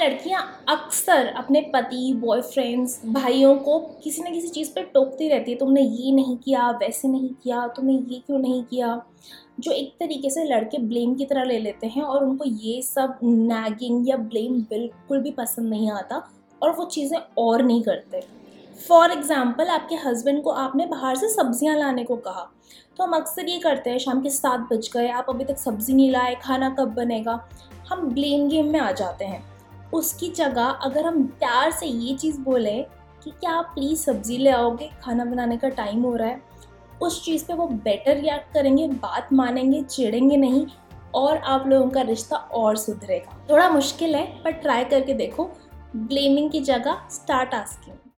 लड़कियाँ अक्सर अपने पति बॉयफ्रेंड्स भाइयों को किसी न किसी चीज़ पर टोकती रहती है, तुमने ये नहीं किया, वैसे नहीं किया, तुमने ये क्यों नहीं किया? जो एक तरीके से लड़के ब्लेम की तरह ले लेते हैं और उनको ये सब नैगिंग या ब्लेम बिल्कुल भी पसंद नहीं आता और वो चीज़ें और नहीं करते। फॉर एग्ज़ाम्पल आपके हस्बैंड को आपने बाहर से सब्ज़ियाँ लाने को कहा तो हम अक्सर ये करते हैं, शाम के सात बज गए, आप अभी तक सब्ज़ी नहीं लाए, खाना कब बनेगा? हम ब्लेम गेम में आ जाते हैं। उसकी जगह अगर हम प्यार से ये चीज़ बोलें कि क्या आप प्लीज़ सब्ज़ी ले आओगे? खाना बनाने का टाइम हो रहा है। उस चीज़ पे वो बेटर रिएक्ट करेंगे, बात मानेंगे चिड़ेंगे नहीं और आप लोगों का रिश्ता और सुधरेगा। थोड़ा मुश्किल है पर ट्राई करके देखो। ब्लेमिंग की जगह स्टार्ट आस्किंग